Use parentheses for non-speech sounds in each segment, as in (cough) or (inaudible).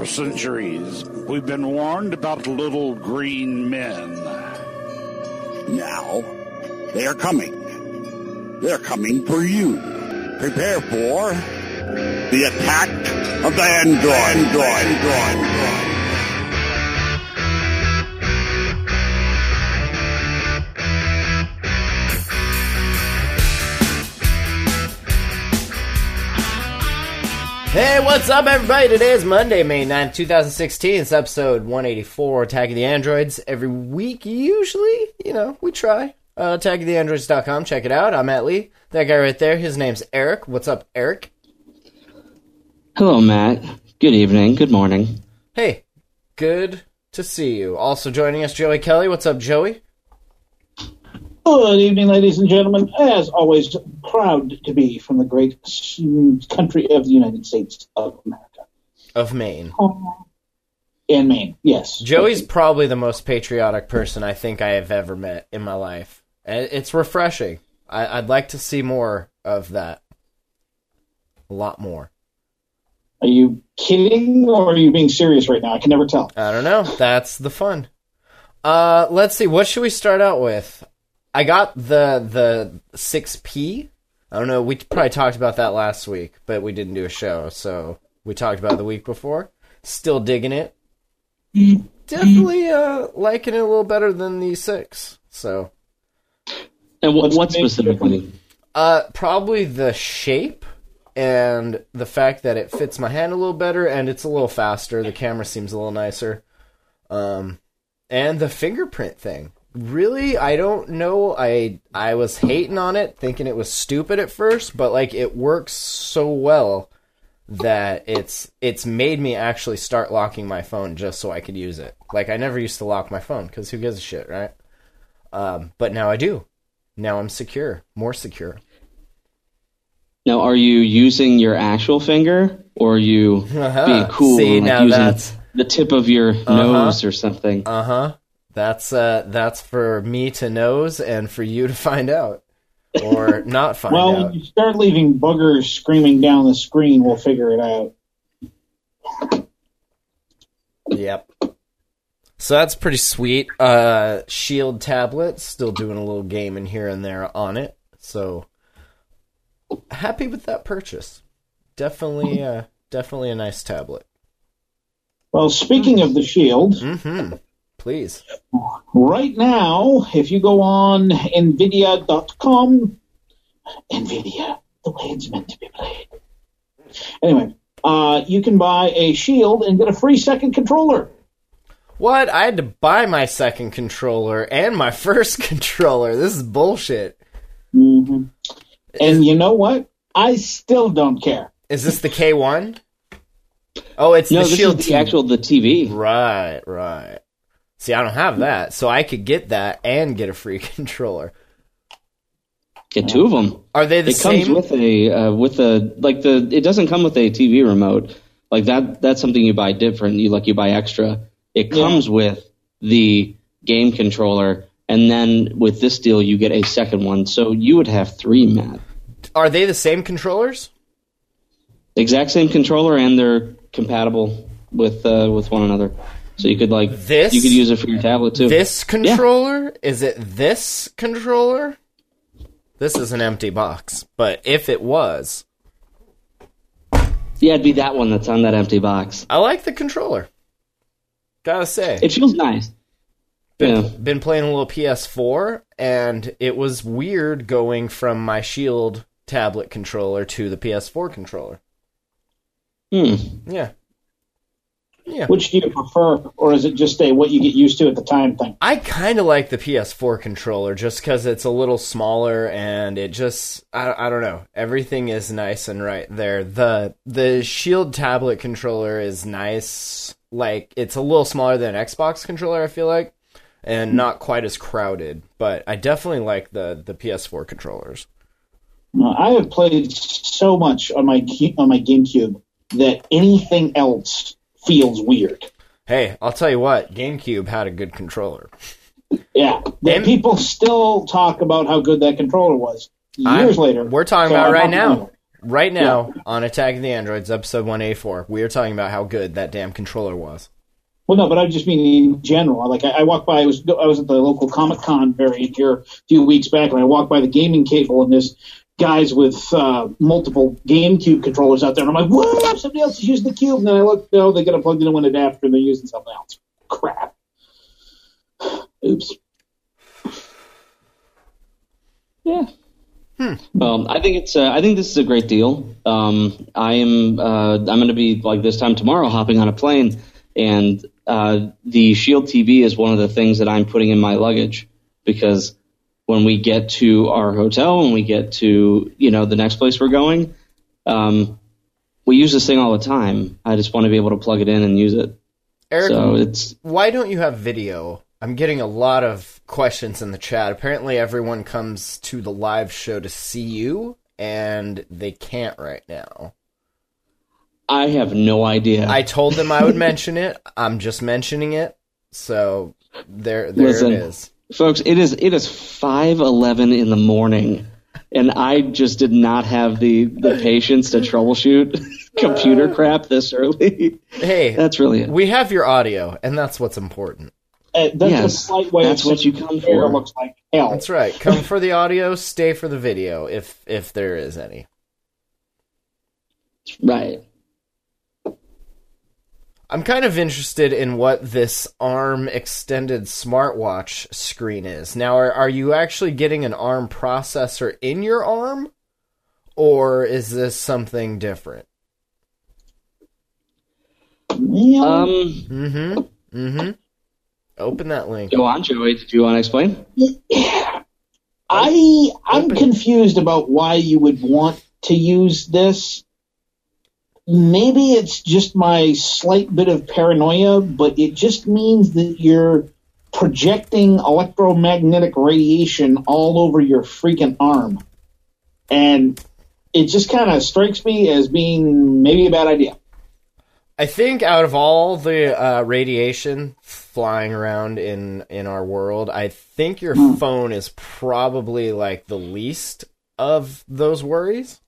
For centuries, we've been warned about little green men. Now, they are coming. They're coming for you. Prepare for the attack of the android. android, android, android. Hey, what's up, everybody? Today is Monday, May 9th, 2016. It's episode 184, Attack of the Androids. Every week, usually, you know, we try. Uh, attackoftheandroids.com, check it out. I'm Matt Lee. That guy right there, his name's Eric. What's up, Eric? Hello, Matt. Good evening. Good morning. Hey, good to see you. Also joining us, Joey Kelly. What's up, Joey? Good evening, ladies and gentlemen. As always, proud to be from the great country of the United States of America. Of Maine. And Maine, yes. Joey's probably the most patriotic person I think I have ever met in my life. It's refreshing. I, I'd like to see more of that. A lot more. Are you kidding or are you being serious right now? I can never tell. I don't know. That's the fun. Uh, let's see. What should we start out with? I got the the six P. I don't know. We probably talked about that last week, but we didn't do a show, so we talked about it the week before. Still digging it. Definitely uh, liking it a little better than the six. So, And what, what specifically? uh, probably the shape and the fact that it fits my hand a little better and it's a little faster. The camera seems a little nicer. Um, and the fingerprint thing. Really, I don't know. I I was hating on it, thinking it was stupid at first, but like it works so well that it's it's made me actually start locking my phone just so I could use it. Like I never used to lock my phone because who gives a shit, right? Um, but now I do. Now I'm secure, more secure. Now, are you using your actual finger, or are you (laughs) Uh-huh. being cool See, and like, now using that's- the tip of your nose or something? Uh huh. That's uh that's for me to nose and for you to (laughs) find out or not find Well, out. Well, when you start leaving boogers screaming down the screen, we'll figure it out. Yep. So that's pretty sweet. Uh Shield tablet, still doing a little gaming here and there on it. So happy with that purchase. Definitely uh definitely a nice tablet. Well, speaking of the Shield, Mhm. Please. right now, if you go on NVIDIA.com, NVIDIA, the way it's meant to be played. Anyway, uh, you can buy a Shield and get a free second controller. What? I had to buy my second controller and my (laughs) first controller. This is bullshit. hmm And you know what? I still don't care. Is this the K1? Oh, it's no, the Shield the actual the TV. Right, right. See, I don't have that, so I could get that and get a free (laughs) controller. Get two of them. Are they the It same? It comes with a uh, with a like the. It doesn't come with a TV remote. Like that. That's something you buy different. You like you buy extra. It comes with the game controller, and then with this deal, you get a second one. So you would have three, Matt. Are they the same controllers? exact same controller and they're compatible with uh, with one another. So you could like This- you could use it for your tablet too. This controller? Is it this controller? This is an empty box, but if it was, yeah, it'd be that one that's on that empty box. I like the controller. Gotta say. It feels nice. been, Yeah. been playing a little PS4, and it was weird going from my Shield tablet controller to the PS4 controller. Hmm. Yeah. Yeah. Which do you prefer, or is it just a what you get used to at the time thing? I kind of like the PS4 controller just because it's a little smaller and it just I, I don't know everything is nice and right there. the The Shield tablet controller is nice, like it's a little smaller than an Xbox controller. I feel like, and mm. not quite as crowded. But I definitely like the the PS4 controllers. I have played so much on my on my GameCube that anything else feels weird. Hey, I'll tell you what, GameCube had a good controller. Yeah, And- people still talk about how good that controller was years I'm- later. we're talking So about I'm right now. gonna- right now on Attack of the Androids, episode one A four, we are talking about how good that damn controller was. Well, no, but I just mean in general. Like I, I walked by, I was I was at the local Comic Con variant here a few weeks back, and I walked by the gaming table, and there's guys with uh, multiple GameCube controllers out there, and I'm like, "Whoa! Somebody else is using the cube." And then I look, no, they got a plugged into an adapter, and they're using something else. Crap. (sighs) Oops. Yeah. Well, I think it's. Uh, I think this is a great deal. Um, I am. Uh, I'm going to be like this time tomorrow, hopping on a plane, and uh, the Shield TV is one of the things that I'm putting in my luggage because when we get to our hotel, when we get to you know the next place we're going, um, we use this thing all the time. I just want to be able to plug it in and use it. Eric, So it's why don't you have video? I'm getting a lot of questions in the chat. Apparently, everyone comes to the live show to see you, and they can't right now. I have no idea. I told them I would (laughs) mention it. I'm just mentioning it. So there, there Listen. it is. Folks it is it is 5:11 in the morning and I just did not have the the patience to troubleshoot (laughs) computer crap this early. Hey, That's really it. we have your audio, and that's what's important. Uh, that's Yes, a slight way that's what you come for. looks like hell. That's right. Come for the audio, stay for the video, if if there is any. Right. I'm kind of interested in what this ARM extended smartwatch screen is. Now, are, are you actually getting an ARM processor in your ARM? Or is this something different? Um Mm hmm. Mm hmm. Open that link. go on Joey, Do you want to explain? I I'm Open. confused about why you would want to use this. Maybe it's just my slight bit of paranoia, but it just means that you're projecting electromagnetic radiation all over your freaking arm. And it just kind of strikes me as being maybe a bad idea. I think out of all the uh, radiation flying around in in our world, I think your phone is probably like the least of those worries.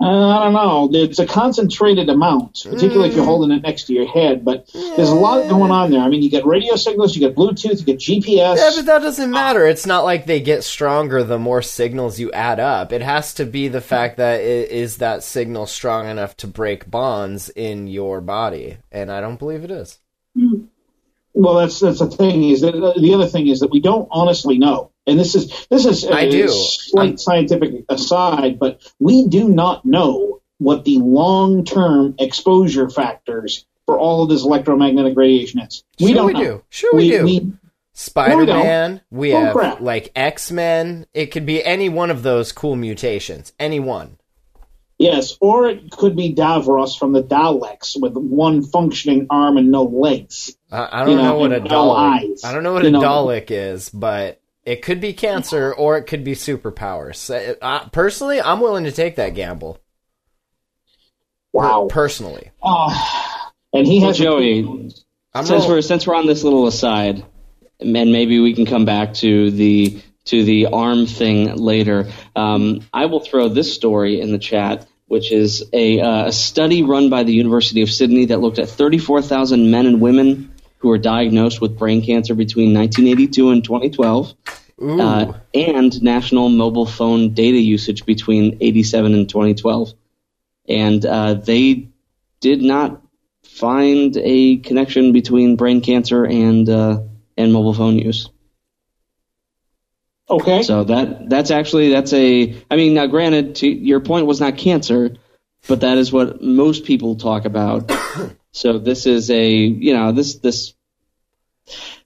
Uh, I don't know. It's a concentrated amount, particularly if you're mm. holding it next to your head. But there's a lot going on there. I mean, you get radio signals, you get Bluetooth, you get GPS. Yeah, but that doesn't matter. It's not like they get stronger the more signals you add up. It has to be the fact that i- is that signal strong enough to break bonds in your body, and I don't believe it is. Hmm. Well, that's that's the thing. Is that uh, the other thing is that we don't honestly know, and this is this is a I do. slight I'm- scientific aside, but we do not know what the long term exposure factors for all of this electromagnetic radiation is. We Sure don't we know. do. Sure we do. Spider Man, we Oh, have crap. like X Men. It could be any one of those cool mutations. Any one. Yes, or it could be Davros from the Daleks with one functioning arm and no legs. I, I don't You know, know, what a Dalek. eyes. I don't know what a know. Dalek is, but it could be cancer or it could be superpowers. So, uh, personally, I'm willing to take that gamble. Wow. Personally, Ah, (sighs) and he Well, has Joey, I'm since roll- we're since we're on this little aside, and maybe we can come back to the to the arm thing later. Um, I will throw this story in the chat, which is a, uh, a study run by the University of Sydney that looked at 34,000 men and women who were diagnosed with brain cancer between 1982 and 2012, uh, and national mobile phone data usage between 87 and 2012, and uh, they did not find a connection between brain cancer and uh, and mobile phone use. okay. So that that's actually that's a. I mean, now granted, to, your point was not cancer, but that is what most people talk about. So this is a you know this this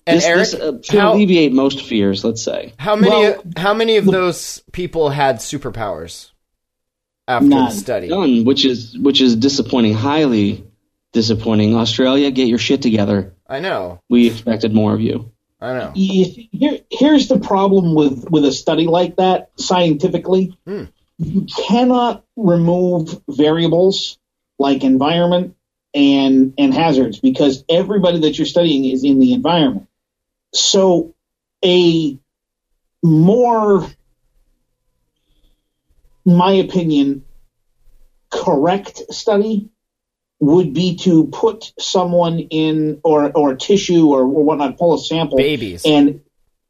and this, Eric, this uh, should how, alleviate most fears. Let's say. how many Well, how many of those people had superpowers after None. the study? None, which is which is disappointing, highly disappointing. Australia, get your shit together. I know, We expected more of you. I know. Here, here's the problem with, with a study like that scientifically. Hmm. You cannot remove variables like environment and and hazards because everybody that you're studying is in the environment. So a more my opinion correct study would be to put someone in or or tissue or, or whatnot, pull a sample, Babies. and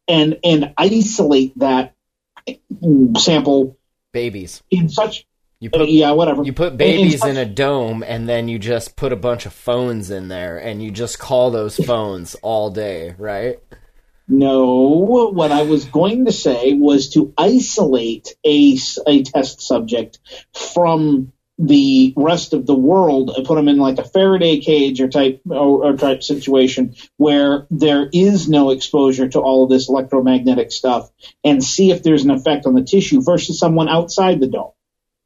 and and isolate that sample Babies. in such You put yeah whatever you put babies in a dome and then you just put a bunch of phones in there and you just call those (laughs) phones all day, right? No, what I was going to say was to isolate a, a test subject from the rest of the world and put them in like a Faraday cage or type or, or type situation where there is no exposure to all of this electromagnetic stuff and see if there's an effect on the tissue versus someone outside the dome.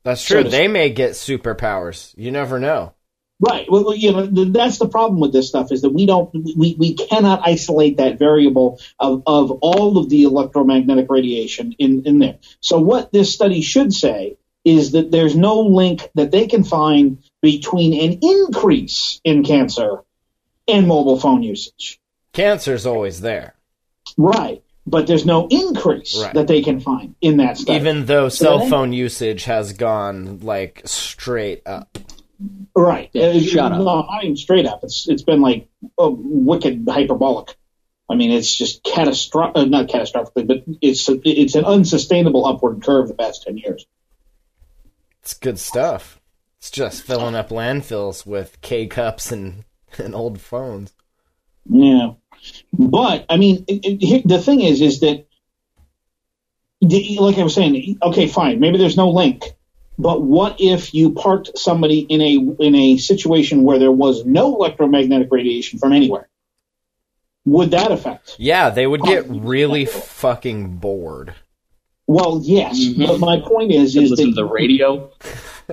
That's true. to they may get superpowers. You never know. Right. Well, you know, th- that's the problem with this stuff is that we don't, we, we cannot isolate that variable of, of all of the electromagnetic radiation in, in there. So what this study should say is that there's no link that they can find between an increase in cancer and mobile phone usage. Cancer's always there. Right. But there's no increase Right. that they can find in that study. Even though So cell then- phone usage has gone like straight up. Right. Yeah, Uh, shut up. No, not even straight up. It's it's been like uh, wicked hyperbolic. I mean, it's just catastrophic. Uh, not catastrophically, but it's it's an unsustainable upward curve the past ten years. It's good stuff. It's just filling up landfills with K cups and, (laughs) and old phones. Yeah. But I mean, it, it, the thing is, is that the, like I was saying, okay, fine, maybe there's no link. But what if you parked somebody in a in a situation where there was no electromagnetic radiation from anywhere? Would that affect? Yeah, they would get really fucking bored. Well, yes, Mhm. but my point is, is listen that to the radio.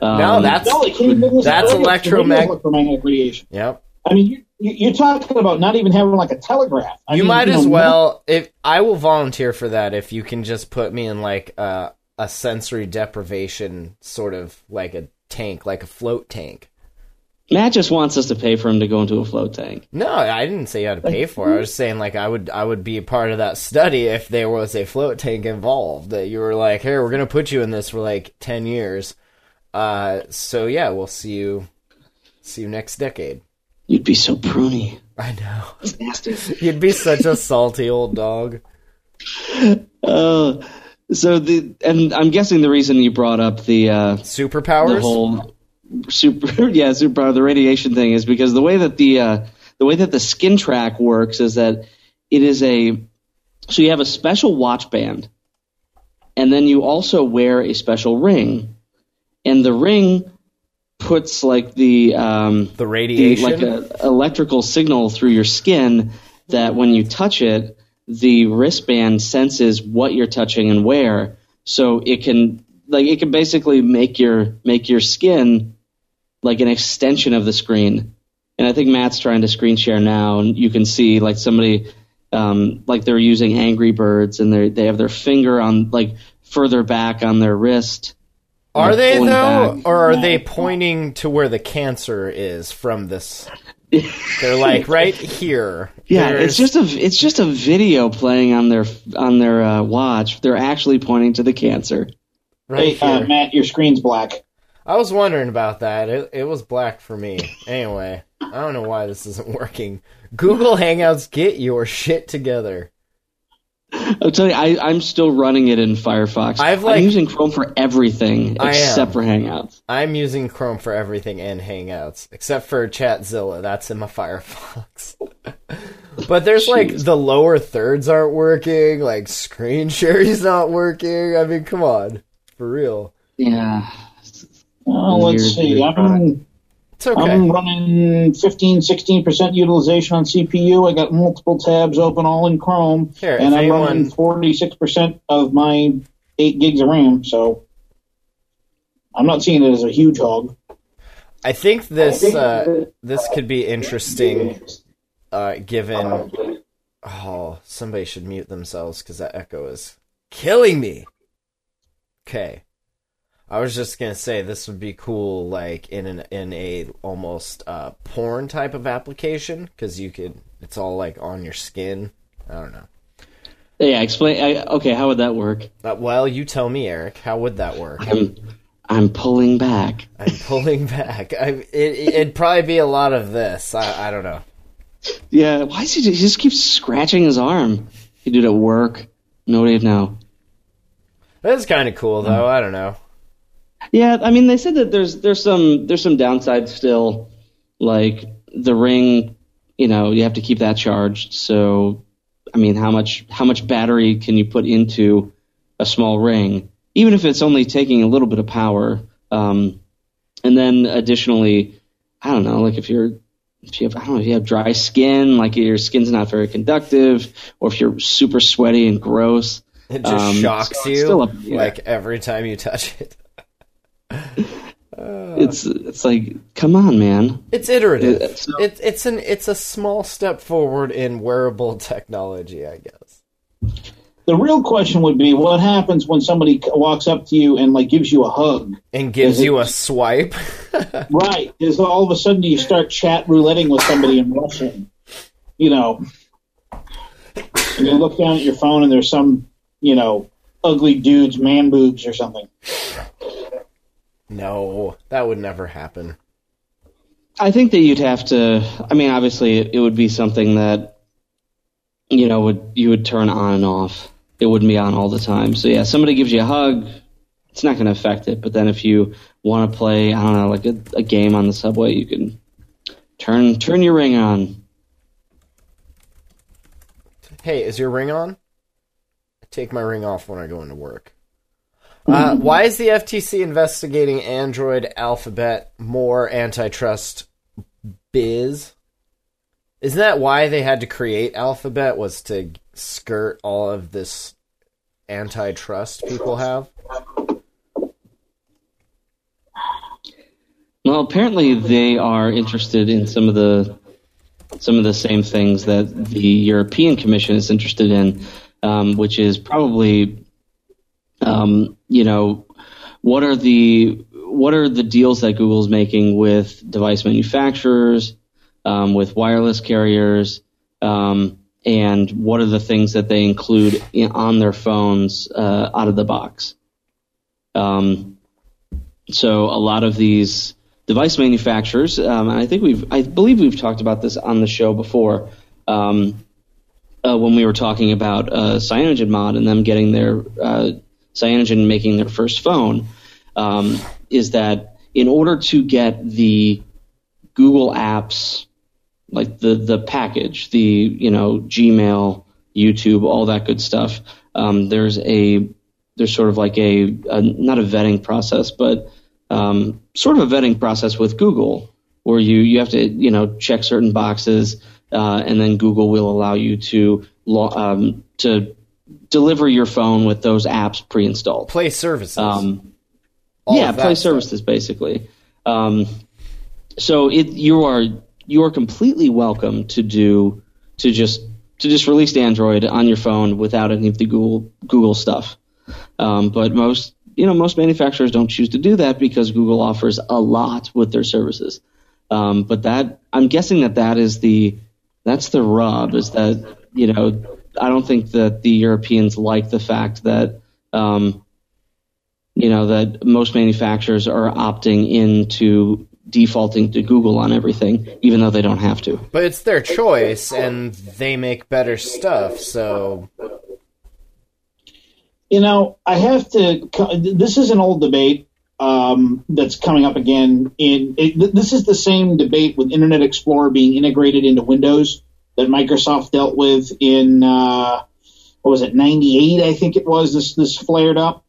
Um, (laughs) No, that's no, they can't even listen to that's radio. It's radio electromag- electromagnetic radiation. yep. I mean, you, you, you're talking about not even having like a telegraph. I you mean, might know, as well. If I will volunteer for that, if you can just put me in like a a sensory deprivation sort of like a tank, like a float tank. Matt just wants us to pay for him to go into a float tank. No, I didn't say you had to pay for it. I was saying like I would I would be a part of that study if there was a float tank involved. That you were like, here, we're gonna put you in this for like ten years. Uh, so yeah, we'll see you see you next decade. You'd be so pruny. I know. It's nasty. (laughs) You'd be such a salty old dog. Uh, so the and I'm guessing the reason you brought up the uh, the Superpowers? whole super (laughs) yeah super the radiation thing is because the way that the uh, the way that the skin track works is that it is a so you have a special watch band and then you also wear a special ring and the ring puts like the um, the the, radiation. like a electrical signal through your skin that when you touch it, the wristband senses what you're touching and where, so it can like it can basically make your make your skin like an extension of the screen. And I think Matt's trying to screen share now, and you can see like somebody um, like they're using Angry Birds, and they they have their finger on like further back on their wrist. And Are they're they pulling though, back. or are they pointing to where the cancer is from this? (laughs) They're like right here. Yeah, There's- it's just a it's just a video playing on their on their uh, watch. They're actually pointing to the cancer. right Hey, uh. Matt, your screen's black. I was wondering about that. It, it was black for me. Anyway, I don't know why this isn't working. Google Hangouts, get your shit together. I'll tell you, I, I'm still running it in Firefox. I've, like- I'm using Chrome for everything except for Hangouts. I'm using Chrome for everything and Hangouts, except for Chatzilla. That's in my Firefox. (laughs) but there's like the lower thirds aren't working. Like screen sharing's not working. I mean, come on, for real. Yeah. Oh, let's see. I'm, It's okay. I'm running 15, 16% utilization on CPU. I got multiple tabs open all in Chrome. Here, and I'm running 46% of my 8 gigs of RAM. So I'm not seeing it as a huge hog. I think this uh, this could be interesting, uh, given. Oh, somebody should mute themselves because that echo is killing me. Okay, I was just gonna say this would be cool, like in an in a almost uh, porn type of application, because you could. It's all like on your skin. I don't know. Yeah, explain. I, okay, how would that work? Uh, well, you tell me, Eric. How would that work? I'm, I'm pulling back. I'm pulling (laughs) back. I, it, it'd probably be a lot of this. I, I don't know. Yeah, why does he, he just keeps scratching his arm? He did it at work. Nobody would know. That's kind of cool, though. I don't know. Yeah, I mean, they said that there's there's some there's some downsides still, like the ring. You know, you have to keep that charged. So, I mean, how much how much battery can you put into a small ring, even if it's only taking a little bit of power? Um, and then additionally, I don't know, like if you're if you have I don't know if you have dry skin, like your skin's not very conductive, or if you're super sweaty and gross. It just Um, shocks so you, it's still up- yeah. like every time you touch it. It's it's like, come on, man. It's iterative. Yeah, so- It's it's an it's a small step forward in wearable (laughs) technology, I guess. The real question would be, what happens when somebody walks up to you and like gives you a hug? And gives Is it- you a swipe. (laughs) Right. Is all of a sudden you start chat rouletting with somebody in Russian, you know, and you look down at your phone and there's some, you know, ugly dude's man boobs or something. No, that would never happen. I think that you'd have to. I mean, obviously, it would be something that you know would you would turn on and off. It wouldn't be on all the time. So yeah, somebody gives you a hug, it's not going to affect it. But then if you want to play, I don't know, like a, a game on the subway, you can turn turn your ring on. Hey, is your ring on? I take my ring off when I go into work. Uh, why is the FTC investigating Android Alphabet more antitrust biz? Isn't that why they had to create Alphabet? Was to skirt all of this antitrust people have? Well, apparently they are interested in some of the some of the same things that the European Commission is interested in, um, which is probably, um, you know, what are the what are the deals that Google's making with device manufacturers, um, with wireless carriers, um, and what are the things that they include in, on their phones uh, out of the box. Um, so a lot of these device manufacturers, um, and I think we've, I believe we've talked about this on the show before, um, uh, when we were talking about uh, CyanogenMod and them getting their uh, Cyanogen making their first phone, um, is that in order to get the Google apps, like the the package, the you know Gmail, YouTube, all that good stuff, um, there's a there's sort of like a, a not a vetting process, but um, sort of a vetting process with Google, where you you have to you know check certain boxes, uh, and then Google will allow you to um, to deliver your phone with those apps pre-installed. Play services. Um, yeah, play stuff. services basically. Um, so it you are you are completely welcome to do to just to just release Android on your phone without any of the Google Google stuff. Um, but most you know most manufacturers don't choose to do that because Google offers a lot with their services. Um, but that I'm guessing that that is the that's the rub is that you know I don't think that the Europeans like the fact that um, you know that most manufacturers are opting into defaulting to Google on everything, even though they don't have to. But it's their choice, and they make better stuff. So You know, I have to. This is an old debate um, that's coming up again. In it, this is the same debate with Internet Explorer being integrated into Windows that Microsoft dealt with in uh, what was it, '98? I think it was. This this flared up,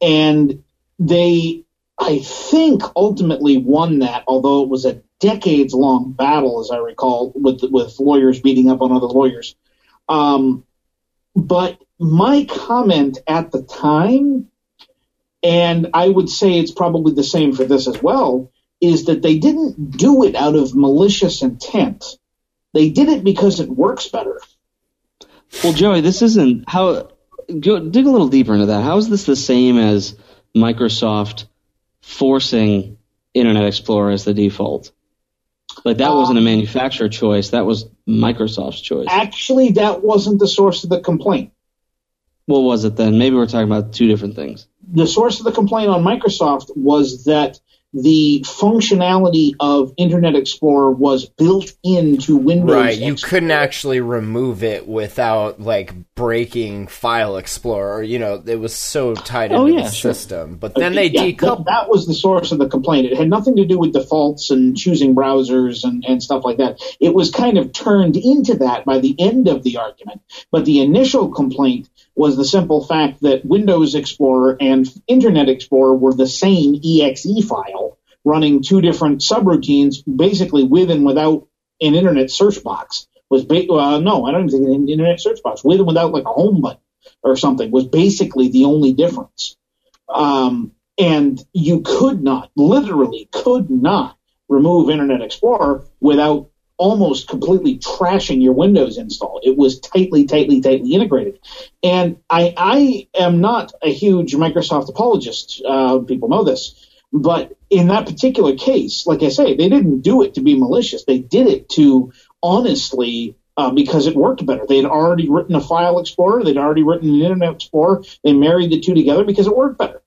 and they, I think, ultimately won that. Although it was a decades long battle, as I recall, with with lawyers beating up on other lawyers. Um, but my comment at the time, and I would say it's probably the same for this as well, is that they didn't do it out of malicious intent. They did it because it works better. Well, Joey, this isn't how. Go, dig a little deeper into that. How is this the same as Microsoft forcing Internet Explorer as the default? Like that wasn't a uh, manufacturer choice. That was Microsoft's choice. Actually, that wasn't the source of the complaint. What was it then? Maybe we're talking about two different things. the source of the complaint on Microsoft was that the functionality of Internet Explorer was built into Windows. Right, you Explorer. couldn't actually remove it without like breaking File Explorer. You know, it was so tied oh, into Oh, yeah, the sure. system. But then uh, they Yeah, decoupled. That, that was the source of the complaint. It had nothing to do with defaults and choosing browsers and, and stuff like that. It was kind of turned into that by the end of the argument. But the initial complaint was the simple fact that Windows Explorer and Internet Explorer were the same exe file running two different subroutines, basically with and without an internet search box. Was ba- uh, no, I don't even think an internet search box with and without like a home button or something was basically the only difference. Um, and you could not, literally could not remove Internet Explorer without almost completely trashing your Windows install. It was tightly, tightly, tightly integrated. And I, I am not a huge Microsoft apologist. Uh, people know this. But in that particular case, like I say, they didn't do it to be malicious. They did it to honestly uh, because it worked better. They had already written a file explorer. They'd already written an Internet Explorer. They married the two together because it worked better.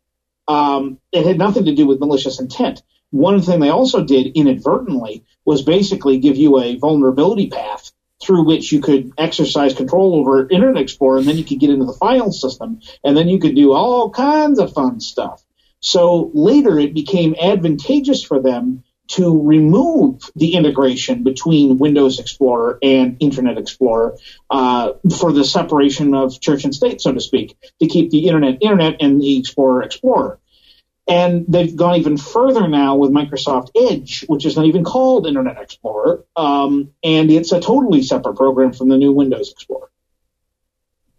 Um, it had nothing to do with malicious intent. One thing they also did inadvertently was basically give you a vulnerability path through which you could exercise control over Internet Explorer, and then you could get into the file system, and then you could do all kinds of fun stuff. So later it became advantageous for them to remove the integration between Windows Explorer and Internet Explorer uh, for the separation of church and state, so to speak, to keep the Internet Internet and the Explorer Explorer. And they've gone even further now with Microsoft Edge, which is not even called Internet Explorer, um, and it's a totally separate program from the new Windows Explorer.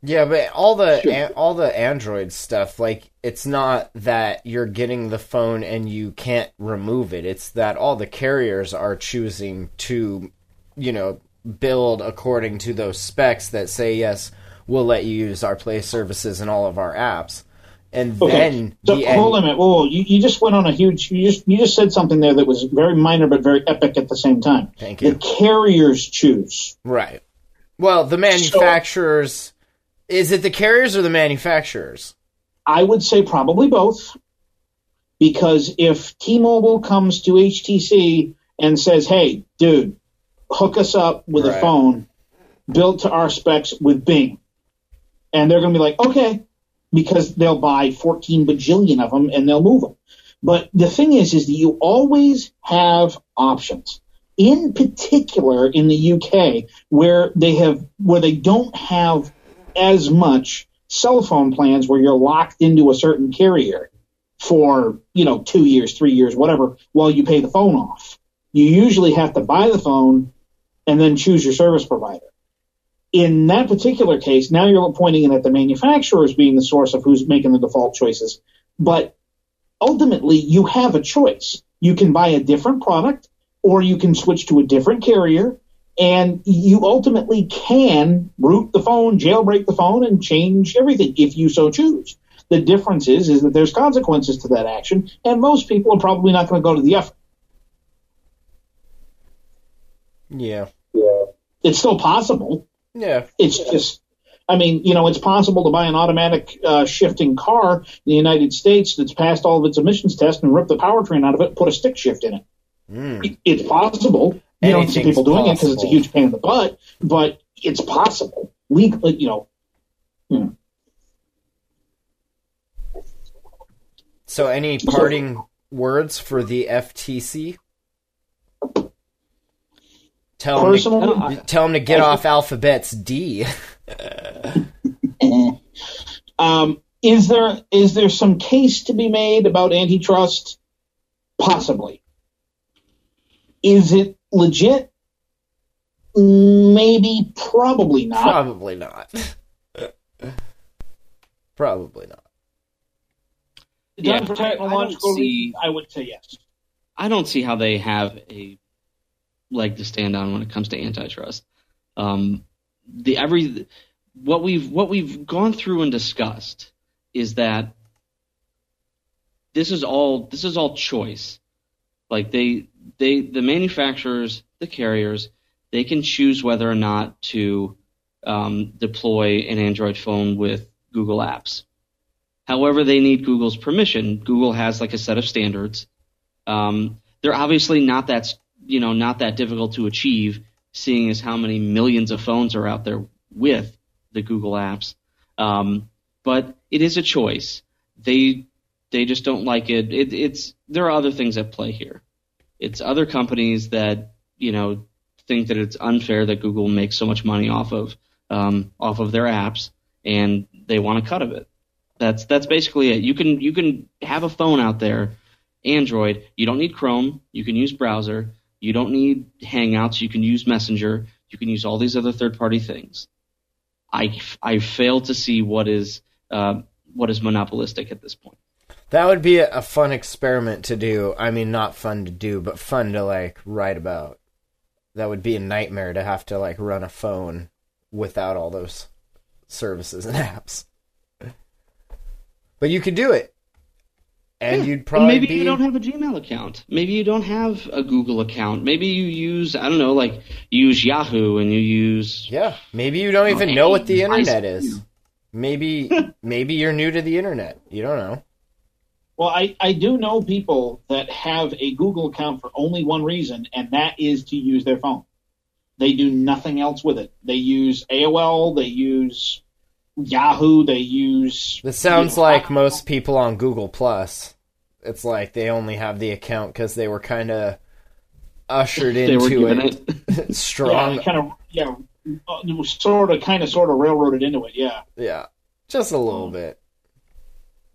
Yeah, but all the Sure. all the Android stuff, like it's not that you're getting the phone and you can't remove it. It's that all the carriers are choosing to, you know, build according to those specs that say yes, we'll let you use our Play services and all of our apps. And Okay. then So the hold end, a minute. Whoa, you, you just went on a huge. You just you just said something there that was very minor but very epic at the same time. Thank you. The carriers choose. right? Well, the manufacturers. Is it the carriers or the manufacturers? I would say probably both, because if T-Mobile comes to HTC and says, "Hey, dude, hook us up with Right. a phone built to our specs with Bing," and they're going to be like, "Okay," because they'll buy 14 bajillion of them and they'll move them. But the thing is, is that you always have options. In particular, in the UK, where they have where they don't have as much cell phone plans where you're locked into a certain carrier for, you know, two years, three years, whatever, while you pay the phone off. You usually have to buy the phone and then choose your service provider. In that particular case, now you're pointing in at the manufacturer as being the source of who's making the default choices. But ultimately, you have a choice. You can buy a different product or you can switch to a different carrier and you ultimately can root the phone, jailbreak the phone, and change everything if you so choose. The difference is, is that there's consequences to that action, and most people are probably not going to go to the effort. Yeah. Yeah. It's still possible. Yeah. It's just, I mean, you know, it's possible to buy an automatic uh, shifting car in the United States that's passed all of its emissions tests and rip the powertrain out of it and put a stick shift in it. Mm. It- It's possible. You don't see people doing it because it's a huge pain in the butt, but it's possible. Legal, you know, know. So, any parting words for the FTC? Tell them, to, tell 'em to get off alphabets D. (laughs) Um, is there is there some case to be made about antitrust? Possibly. Is it legit? Maybe, probably not. Probably not. (laughs) Probably not. Yeah, Done for I- I see- I would say yes. I don't see how they have a leg to stand on when it comes to antitrust. Um, the every what we've what we've gone through and discussed is that this is all this is all choice. Like they they the manufacturers, the carriers, they can choose whether or not to um, deploy an Android phone with Google Apps. However, they need Google's permission. Google has like a set of standards. Um, they're obviously not that you know not that difficult to achieve, seeing as how many millions of phones are out there with the Google apps. Um, but it is a choice. They they just don't like it. it. It's there are other things at play here. It's other companies that you know think that it's unfair that Google makes so much money off of um, off of their apps, and they want a cut of it. That's that's basically it. You can you can have a phone out there, Android. You don't need Chrome. You can use browser. You don't need Hangouts. You can use Messenger. You can use all these other third party things. I I fail to see what is uh, what is monopolistic at this point. That would be a, a fun experiment to do. I mean, not fun to do, but fun to like write about. That would be a nightmare to have to like run a phone without all those services and (laughs) apps. But you could do it. And Yeah. you'd probably maybe be you don't have a Gmail account. Maybe you don't have a Google account. Maybe you use I don't know, like use Yahoo and you use Yeah, maybe you don't even know what the internet is. Maybe (laughs) maybe you're new to the internet. You don't know. Well, I, I do know people that have a Google account for only one reason, and that is to use their phone. They do nothing else with it. They use AOL, they use Yahoo, they use. This sounds you know, like most people on Google Plus. It's like they only have the account because they were kind of ushered they were into it, it. (laughs) strong. Yeah, kind of, yeah, uh, sort of, kind of, sort of railroaded into it. Yeah, Yeah, just a little bit.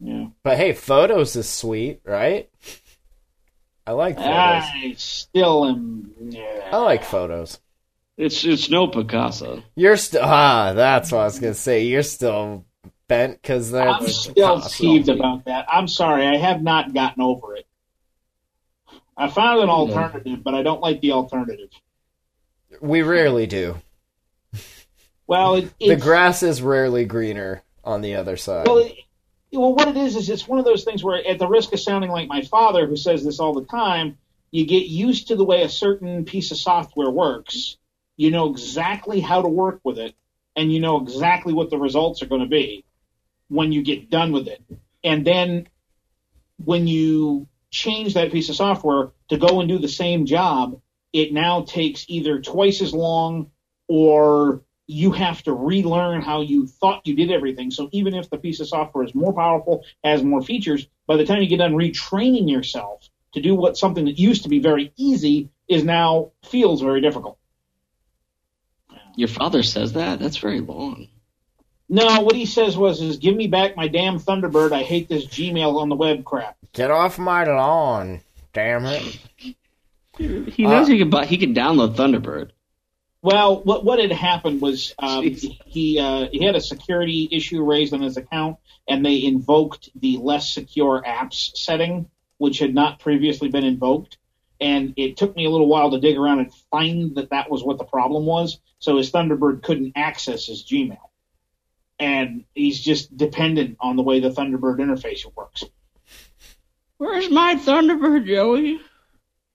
Yeah. But hey, photos is sweet, right? I like photos. I still am. Yeah. I like photos. It's it's no Picasa. You're still ah, that's what I was gonna say. You're still bent because that's I'm still peeved about that. I'm sorry, I have not gotten over it. I found an alternative, but I don't like the alternative. We rarely do. Well, it, The grass is rarely greener on the other side. Well, it, well, what it is is it's one of those things where, at the risk of sounding like my father, who says this all the time, you get used to the way a certain piece of software works. You know exactly how to work with it, and you know exactly what the results are going to be when you get done with it. And then when you change that piece of software to go and do the same job, it now takes either twice as long or you have to relearn how you thought you did everything. So even if the piece of software is more powerful, has more features, by the time you get done retraining yourself to do what something that used to be very easy is now feels very difficult. Your father says that? That's very long. No, what he says was is give me back my damn Thunderbird. I hate this Gmail on the web crap. Get off my lawn, damn it! He knows he can buy he can download Thunderbird. Well, what what had happened was um, he uh, he had a security issue raised on his account, and they invoked the less secure apps setting, which had not previously been invoked. And it took me a little while to dig around and find that that was what the problem was. So his Thunderbird couldn't access his Gmail, and he's just dependent on the way the Thunderbird interface works. Where's my Thunderbird, Joey?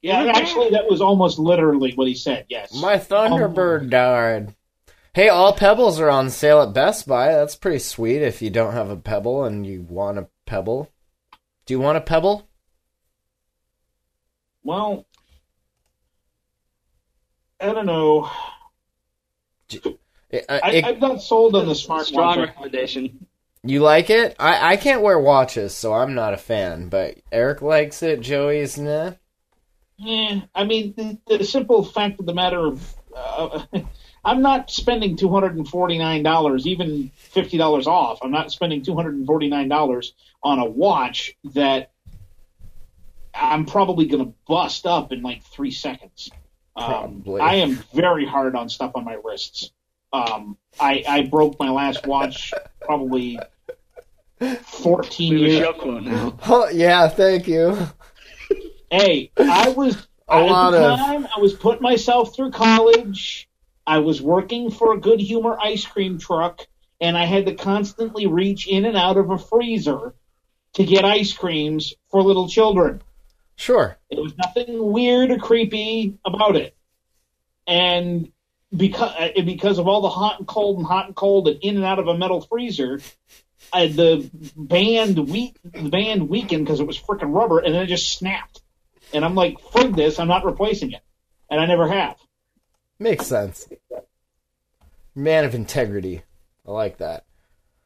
Yeah, Yeah. actually, that was almost literally what he said. Yes. My Thunderbird died. Hey, all pebbles are on sale at Best Buy. That's pretty sweet if you don't have a pebble and you want a pebble. Do you want a pebble? Well, I don't know. It- uh, I, it- I've not sold on the smart Strong watch. recommendation. you like it? I, I can't wear watches, so I'm not a fan. But Eric likes it. Joey's nah. Yeah, I mean, the, the simple fact of the matter of, uh, (laughs) I'm not spending two hundred and forty nine dollars, even fifty dollars off. I'm not spending two hundred and forty nine dollars on a watch that I'm probably going to bust up in like three seconds. Um, Probably. I am very hard on stuff on my wrists. Um, I, I broke my last watch probably (laughs) fourteen We years show quote now. (laughs) Oh, yeah, thank you. Hey, I was A at lot of- time I was putting myself through college. I was working for a good humor ice cream truck, and I had to constantly reach in and out of a freezer to get ice creams for little children. Sure. There was nothing weird or creepy about it. And because uh, because of all the hot and cold and hot and cold and in and out of a metal freezer, I, the band week the band weakened because it was freaking rubber, and then it just snapped. And I'm like, frig this, I'm not replacing it, and I never have. Makes sense. Man of integrity. I like that.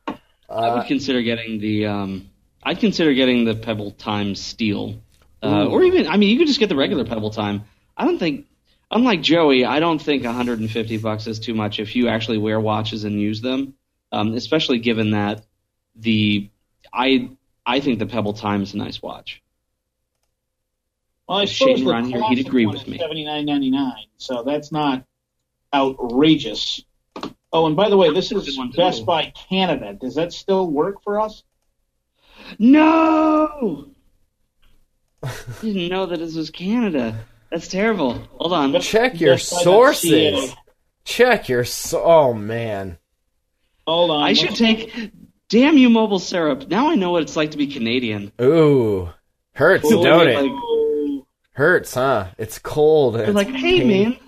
I Uh, would consider getting the. Um, I'd consider getting the Pebble Time Steel, uh, or even. I mean, you could just get the regular Pebble Time. I don't think, unlike Joey, I don't think 150 bucks is too much if you actually wear watches and use them. Um, especially given that the I I think the Pebble Time is a nice watch. Well, I If suppose Shane the around here, he'd agree with me. $79.99, so that's not outrageous. Oh, and by the way, this is. Best Buy Canada. Does that still work for us? No, (laughs) I didn't know that this was Canada. That's terrible. Hold on. check your Best Buy dot sources. Check your so- oh man. Hold on. I should take. Damn you, MobileSyrup! Now I know what it's like to be Canadian. Ooh. Hurts, Ooh, don't it? like- Hurts, huh? It's cold. They're It's like, hey pain. man,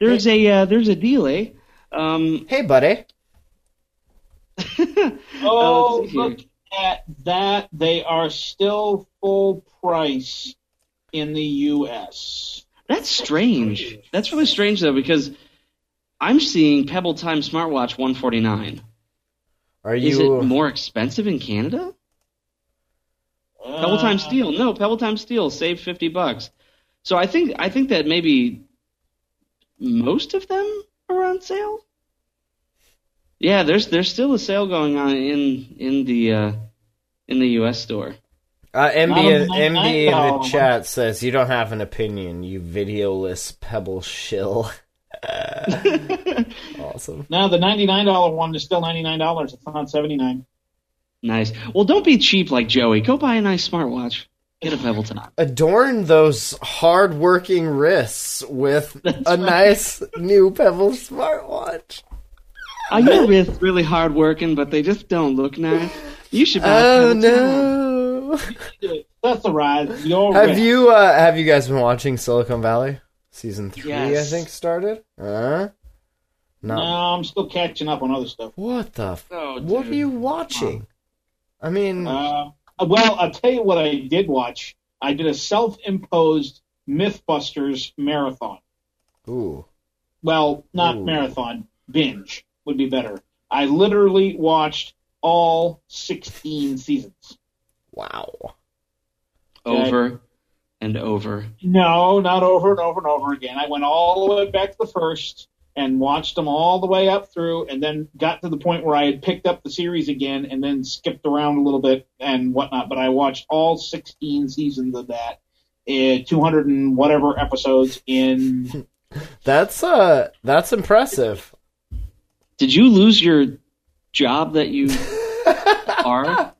there's a uh, there's a deal, eh? Um, Hey buddy. (laughs) Oh, let's see here. look at that. They are still full price in the U.S. that's strange. That's really strange though because I'm seeing Pebble Time smartwatch 149. Are you? Is it more expensive in Canada? Pebble Uh, Time Steel, no, Pebble Time Steel, save 50 bucks. So I think I think that maybe most of them are on sale. Yeah, there's there's still a sale going on in in the uh, in the U.S. store. uh, MB, in- MB in the chat says you don't have an opinion, you videoless pebble shill. (laughs) (laughs) awesome. Now the ninety-nine dollar one is still ninety-nine dollars. It's not seventy-nine. Nice. Well, don't be cheap like Joey. Go buy a nice smartwatch. Get a Pebble Time. Adorn those hard-working wrists with (laughs) a nice new Pebble smartwatch. I your wrists really hard working, but they just don't look nice. You should buy a Oh no! That's rise. Your Have you uh, have you guys been watching Silicon Valley? Season three, Yes. I think, started. Huh? No. No, I'm still catching up on other stuff. What the? F- Oh, what are you watching? I mean, Uh, well, I'll tell you what I did watch. I did a self-imposed MythBusters marathon. ooh, Well, not Ooh. marathon, binge would be better. I literally watched all 16 seasons. wow. Over and over. No, not over and over and over again. I went all the way back to the first and watched them all the way up through, and then got to the point where I had picked up the series again, and then skipped around a little bit and whatnot. But I watched all 16 seasons of that, uh, 200 and whatever episodes in. (laughs) That's uh, that's impressive. Did you lose your job that you (laughs) are?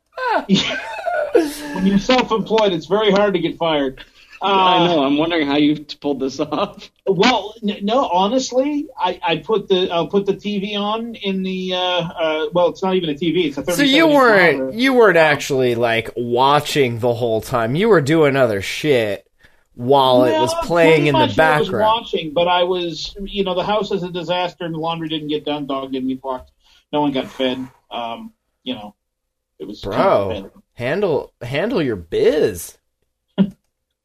(laughs) when you're self-employed, it's very hard to get fired. Uh, I know. I'm wondering how you pulled this off. Well, n- no, honestly, I, I put the I'll put the TV on in the uh, uh well, it's not even a TV, it's a 37 So you weren't monitor. you weren't actually like watching the whole time. You were doing other shit while it was playing in the much I was background. watching, but I was, you know, the house is a disaster, and the laundry didn't get done, dog didn't get walked, no one got fed. Um, you know, it was kind of Bro, handle handle your biz.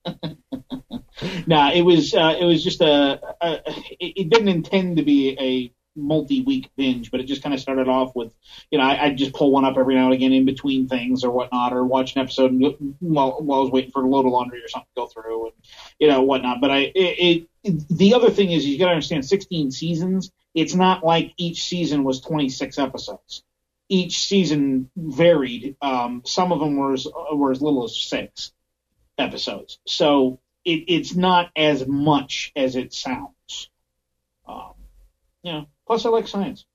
(laughs) Nah, it was uh, it was just a, a it, it didn't intend to be a multi-week binge, but it just kind of started off with, you know, I, I'd just pull one up every now and again in between things or whatnot, or watch an episode and while, while I was waiting for a load of laundry or something to go through, and you know whatnot. But I, it, it the other thing is you got to understand, 16 seasons. It's not like each season was 26 episodes. Each season varied. Um, some of them were as, were as little as six episodes. So it, it's not as much as it sounds. Um, you know, plus I like science.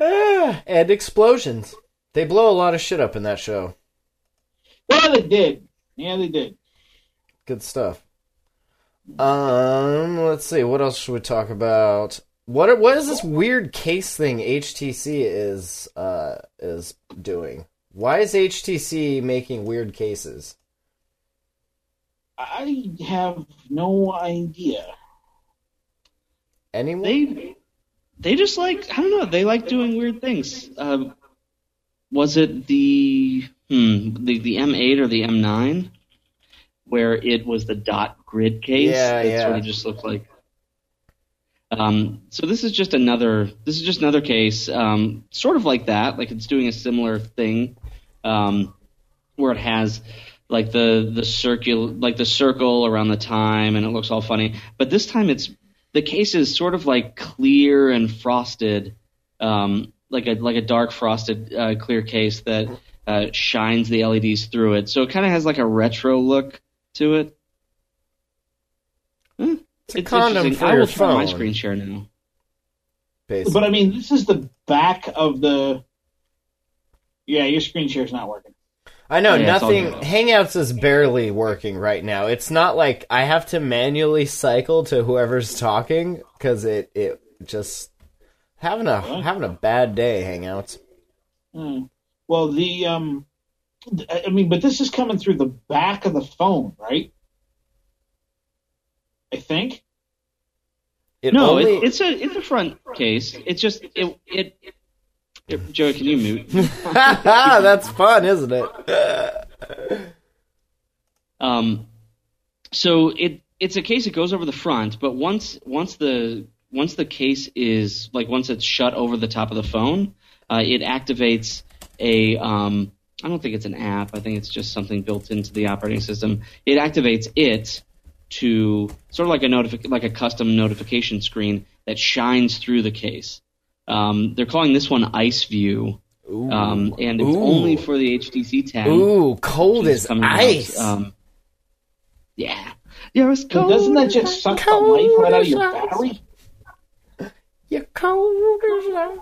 Ah, and explosions. They blow a lot of shit up in that show. Well, they did. Yeah, they did. Good stuff. Um, let's see. What else should we talk about? What what is this weird case thing HTC is uh is doing? Why is HTC making weird cases? I have no idea. Anyone? They they just like I don't know. They like doing weird things. Um, was it the hmm, the the M8 or the M9 where it was the dot grid case? Yeah, it yeah. sort of just looked like. Um, so this is just another this is just another case, um, sort of like that, like it's doing a similar thing, um, where it has like the the circle like the circle around the time and it looks all funny. But this time it's the case is sort of like clear and frosted, um, like a like a dark frosted uh, clear case that uh, shines the LEDs through it. So it kind of has like a retro look to it. Huh, It's a condom interesting. for I your will try my screen share now. Basically. But I mean, this is the back of the. Yeah, your screen share's not working. I know Yeah, nothing. Hangouts is barely working right now. It's not like I have to manually cycle to whoever's talking because it it just having a having a bad day. Hangouts. Hmm. Well, the um, th- I mean, but this is coming through the back of the phone, right? I think. It No, only, it, it's a it's a front case. It's just it it. Joey, can you mute? (laughs) that's fun, isn't it? Um, so it it's a case that goes over the front, but once once the once the case is like once it's shut over the top of the phone, uh, it activates a um, I don't think it's an app. I think it's just something built into the operating system. It activates it to sort of like a notific like a custom notification screen that shines through the case. Um, they're calling this one Ice View, Ooh, um, and it's Ooh. only for the HTC 10. Ooh cold is as coming out. ice. Um, yeah. Yeah, it's But cold. doesn't that just suck the life right out of your battery? You're cold as ice.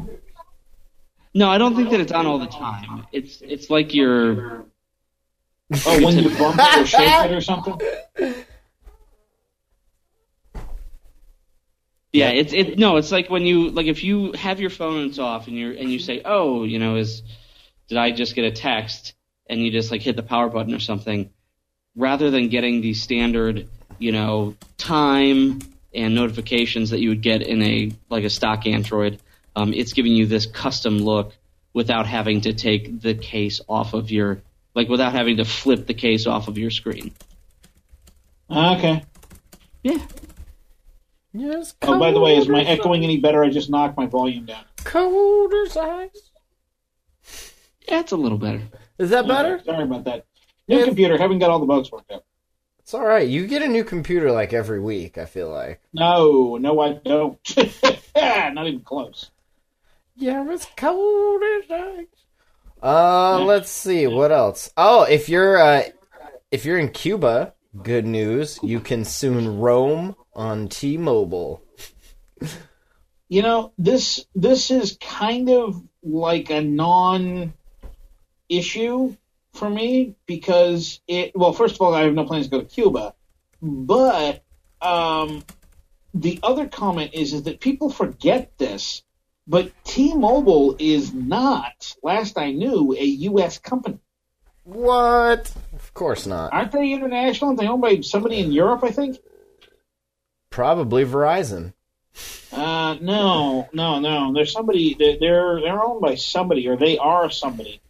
No, I don't think that it's on all the time. It's it's like your Oh, when you bump it or shake it or something? (laughs) yeah. It's it no. It's like when you like if you have your phone and it's off and you're and you say oh you know is did I just get a text and you just like hit the power button or something rather than getting the standard you know time and notifications that you would get in a like a stock Android. Um, it's giving you this custom look without having to take the case off of your like without having to flip the case off of your screen. Okay. Yeah. Yes, Oh, by the way, is my echoing any better? I just knocked my volume down. Cold as ice. Yeah, it's a little better. Is that better? Okay, Sorry about that. New Yeah. computer, haven't got all the bugs worked out. It's all right. You get a new computer like every week. I feel like. No, no, I don't. (laughs) Not even close. Yeah, it's cold as ice. Uh, let's see what else. Oh, if you're uh, if you're in Cuba, good news. You can soon roam on T-Mobile. You know, this this is kind of like a non issue for me because it well, first of all, I have no plans to go to Cuba. But um the other comment is is that people forget this, but T-Mobile is not, last I knew, a US company. What? Of course not. Aren't they international? They owned by somebody in Europe, I think. Probably Verizon. Uh, no, no, no. There's somebody. They're they're, they're owned by somebody, or they are somebody.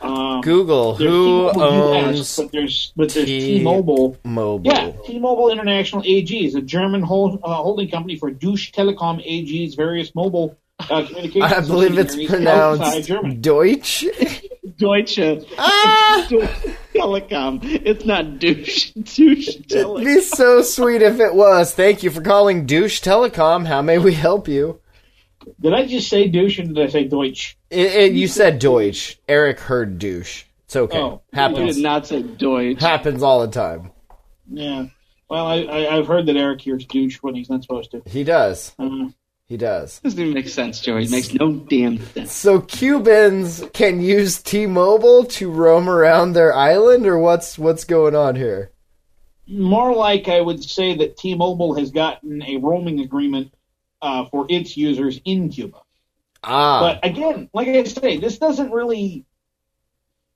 Um, Google. Who owns but there's but there's T- T-Mobile. Mobile? Yeah, T-Mobile International AG is a German hol- uh, holding company for Deutsche Telekom AG's various mobile uh, communications. I believe it's pronounced. Deutsch. (laughs) Deutsche ah! (laughs) Telekom. It's not douche. Douche It'd be so sweet if it was. Thank you for calling Douche Telecom. How may we help you? Did I just say douche or did I say Deutsch? It, it, you said Deutsch. Eric heard douche. It's okay. Oh, You happens. did not say Deutsch. Happens all the time. Yeah. Well, I, I I've heard that Eric hears douche when he's not supposed to. He does. Uh, He does. Doesn't even make sense, Joey. It makes no damn sense. So Cubans can use T-Mobile to roam around their island, or what's what's going on here? more like I would say that T-Mobile has gotten a roaming agreement uh, for its users in Cuba. Ah, But again, like I say, this doesn't really.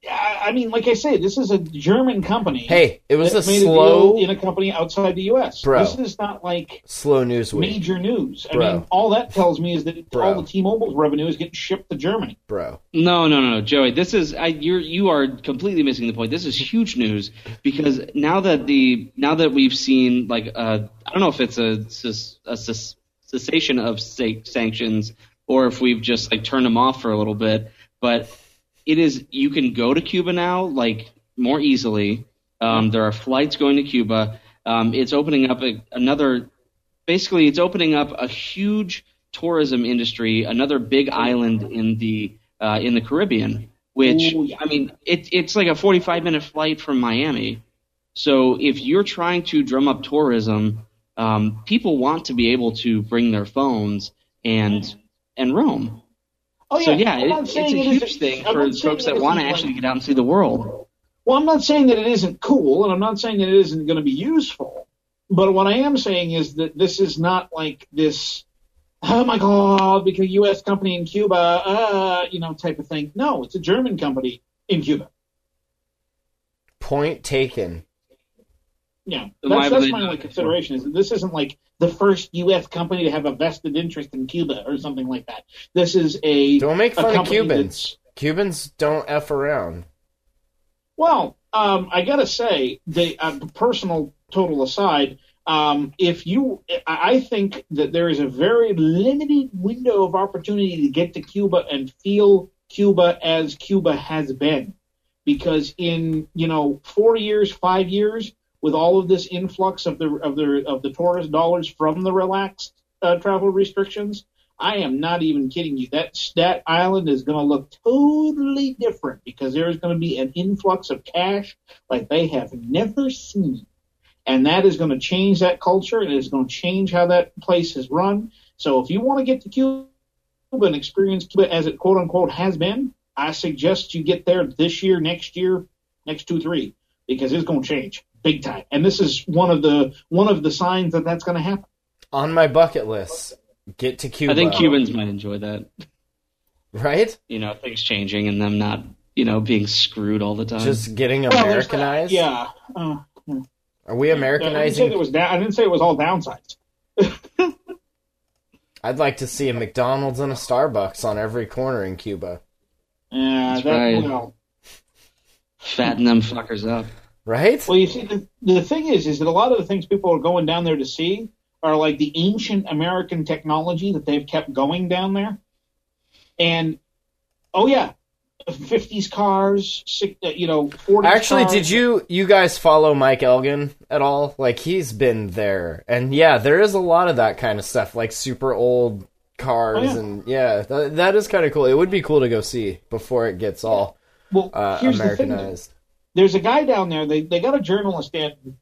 I I mean, like I say, this is a German company. Hey, it was a that slow, deal in a company outside the U.S. Bro. This is not like slow news week, major news. I Bro. mean, all that tells me is that Bro. all the T-Mobile's revenue is getting shipped to Germany. bro. No, no, no, no, Joey. This is I, you're you are completely missing the point. This is huge news because now that the now that we've seen like uh, I don't know if it's a, ces- a cessation of sa- sanctions or if we've just like turned them off for a little bit, but it is you can go to Cuba now like more easily. Um, there are flights going to Cuba. Um, it's opening up a, another basically it's opening up a huge tourism industry, another big island in the uh, in the Caribbean. Which. I mean, it, it's like a 45 minute flight from Miami. So if you're trying to drum up tourism, um, people want to be able to bring their phones and and roam. Oh so yeah, it, it's a saying it huge thing for folks that it want to actually get out and see the world. Well, I'm not saying that it isn't cool, and I'm not saying that it isn't going to be useful. But what I am saying is that this is not like this, oh my god, because U.S. company in Cuba, uh, you know, type of thing. No, it's a German company in Cuba. Point taken. Yeah, that's, that's my only consideration. Is that this isn't like the first U.S. company to have a vested interest in Cuba or something like that. This is a Don't make fun of Cubans. Cubans don't f around. Well, um, I gotta say, the uh, personal total aside, um, if you, I I think that there is a very limited window of opportunity to get to Cuba and feel Cuba as Cuba has been, because in you know four years, five years, with all of this influx of the of the of the tourist dollars from the relaxed uh, travel restrictions, I am not even kidding you. That that island is going to look totally different because there is going to be an influx of cash like they have never seen, and that is going to change that culture. and It is going to change how that place is run. So if you want to get to Cuba and experience Cuba as it quote unquote has been, I suggest you get there this year, next year, next two, three, because it's going to change big time. And this is one of the one of the signs that that's going to happen. On my bucket list, get to Cuba. I think Cubans might enjoy that. right? You know, things changing and them not, you know, being screwed all the time. Just getting Well. Americanized. Yeah. Uh, Are we I didn't say Americanizing? it was down. I didn't say it was all downsides. (laughs) I'd like to see a McDonald's and a Starbucks on every corner in Cuba. Yeah, That's that, right. well, fatten them fuckers up. Right? well, you see, the, the thing is, is that a lot of the things people are going down there to see are like the ancient American technology that they've kept going down there. And oh yeah, fifties cars, uh, you know, forties. Actually, cars. did you you guys follow Mike Elgan at all? Like he's been there, and yeah, there is a lot of that kind of stuff, like super old cars, Oh, yeah. and yeah, that, that is kind of cool. It would be cool to go see before it gets all Well, uh, here's the thing. Americanized. There's a guy down there. They they got a journalist in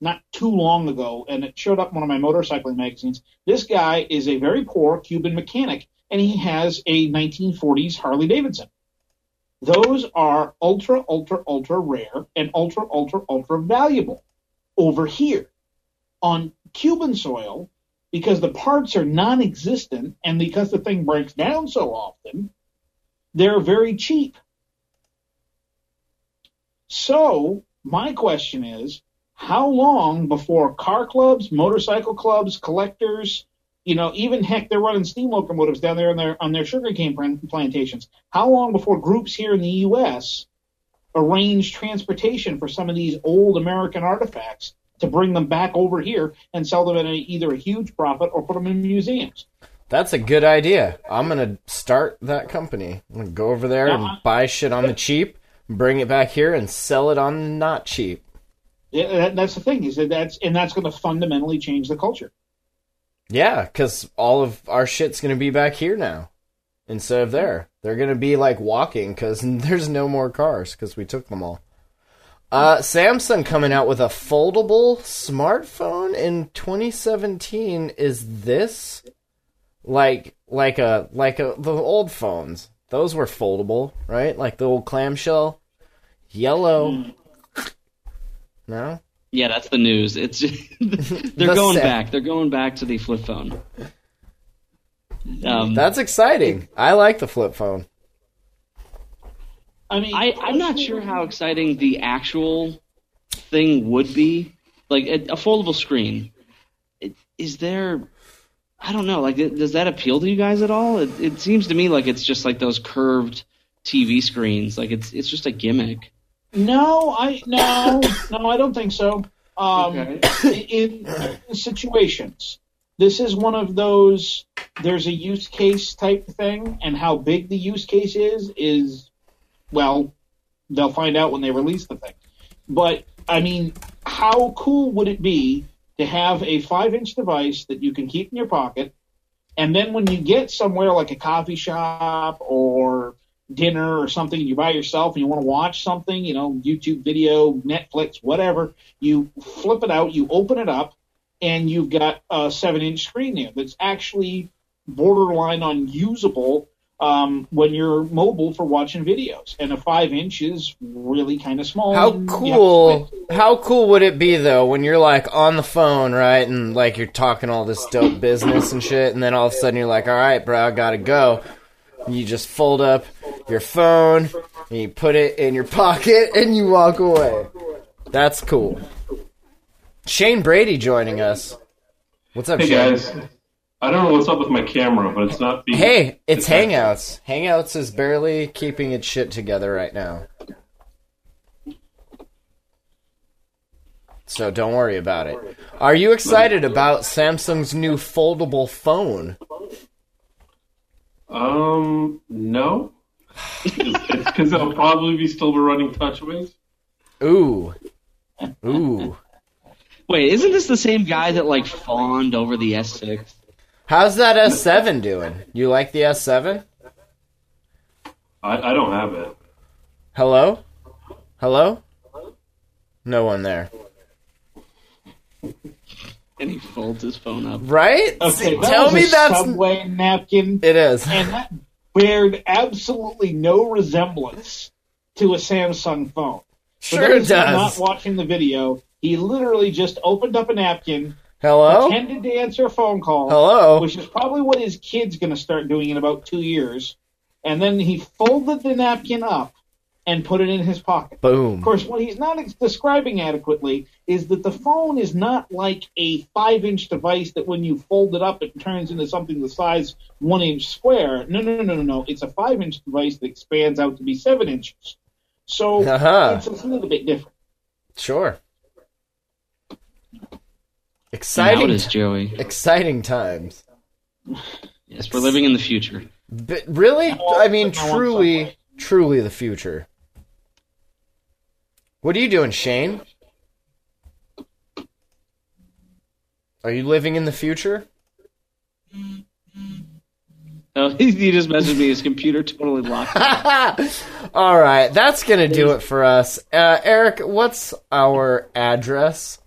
not too long ago, and it showed up in one of my motorcycling magazines. This guy is a very poor Cuban mechanic, and he has a 1940s Harley Davidson. Those are ultra, ultra, ultra rare and ultra, ultra, ultra valuable over here on Cuban soil because the parts are non-existent and because the thing breaks down so often, they're very cheap. So, my question is how long before car clubs, motorcycle clubs, collectors, you know, even heck, they're running steam locomotives down there on their on their sugarcane plantations. How long before groups here in the U.S. arrange transportation for some of these old American artifacts to bring them back over here and sell them at a, either a huge profit or put them in museums? That's a good idea. I'm gonna start that company. I'm gonna go over there Uh-huh. and buy shit on the cheap, bring it back here, and sell it on not cheap. Yeah, that, that's the thing is that that's and that's going to fundamentally change the culture. Yeah, because all of our shit's gonna be back here now instead of there. They're gonna be like walking because (laughs) there's no more cars because we took them all. Uh, Samsung coming out with a foldable smartphone in 2017. Is this like like a like a the old phones? Those were foldable, right? Like the old clamshell, yellow. No, Yeah, that's the news. It's (laughs) they're The going set. back. They're going back to the flip phone. Um, that's exciting. I like the flip phone. I mean, I, I'm not sure how exciting the actual thing would be. Like a, a foldable screen. It, is there? I don't know. Like, does that appeal to you guys at all? It, it seems to me like it's just like those curved TV screens. Like it's it's just a gimmick. No, I no, (coughs) no, I don't think so. Um, Okay. in, in situations, this is one of those. There's a use case type thing, and how big the use case is is, well, they'll find out when they release the thing. But I mean, how cool would it be to have a five-inch device that you can keep in your pocket, and then when you get somewhere like a coffee shop or dinner or something, you're by yourself and you want to watch something, you know, YouTube video, Netflix, whatever, you flip it out, you open it up, and you've got a seven inch screen there that's actually borderline unusable um, when you're mobile for watching videos. And a five inch is really kind of small. How and you have to cool! How cool would it be though when you're like on the phone, right, and like you're talking all this dope business and shit, and then all of a sudden you're like, "All right, bro, I gotta go." You just fold up your phone, and you put it in your pocket, and you walk away. That's cool. Shane Brady joining us. What's up, Hey Shane? guys, I don't know what's up with my camera, but it's not being. Hey, it's Hangouts. Hangouts is barely keeping its shit together right now. So don't worry about it. Are you excited about Samsung's new foldable phone? Um, no. (laughs) it's because I'll probably be still be running TouchWiz. Ooh. Ooh. Wait, isn't this the same guy that like fawned over the S6? How's that S7 doing? You like the S7? I, I don't have it. Hello? Hello? No one there. And he folds his phone up. Right? Okay, See, that tell was me a that's subway napkin. it is. and that bared absolutely no resemblance to a Samsung phone. For Sure those it who are does. Not watching the video, he literally just opened up a napkin, Hello? pretended to answer a phone call, Hello? which is probably what his kid's going to start doing in about two years, and then he folded the napkin up and put it in his pocket. Boom. Of course, what he's not describing adequately is that the phone is not like a five inch device that when you fold it up, it turns into something the size one inch square. No, no, no, no, no. It's a five inch device that expands out to be seven inches. So Uh-huh. it's a little bit different. Sure. Now Exciting, it is Joey. exciting times. Yes, we're living in the future. But really, I mean, truly, truly the future. What are you doing, Shane? Are you living in the future? Oh, (laughs) he just messaged me. His computer totally locked. (laughs) All right, that's gonna do it for us. Uh, Eric, what's our address?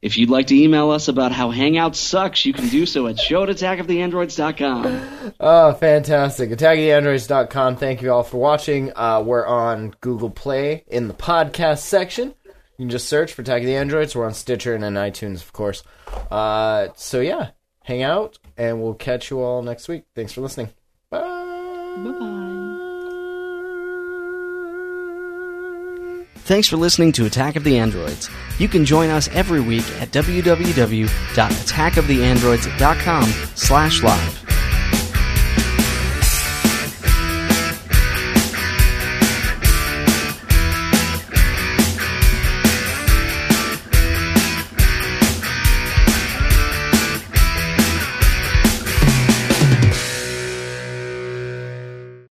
If you'd like to email us about how Hangout sucks, you can do so at show at attackoftheandroids.com. Oh, fantastic. AttackingTheAndroids.com. Thank you all for watching. Uh, we're on Google Play in the podcast section. You can just search for Attack of the Androids. We're on Stitcher and on iTunes, of course. Uh, so, yeah, hang out, and we'll catch you all next week. Thanks for listening. Bye. Thanks for listening to Attack of the Androids. You can join us every week at www.attackoftheandroids.com slash live.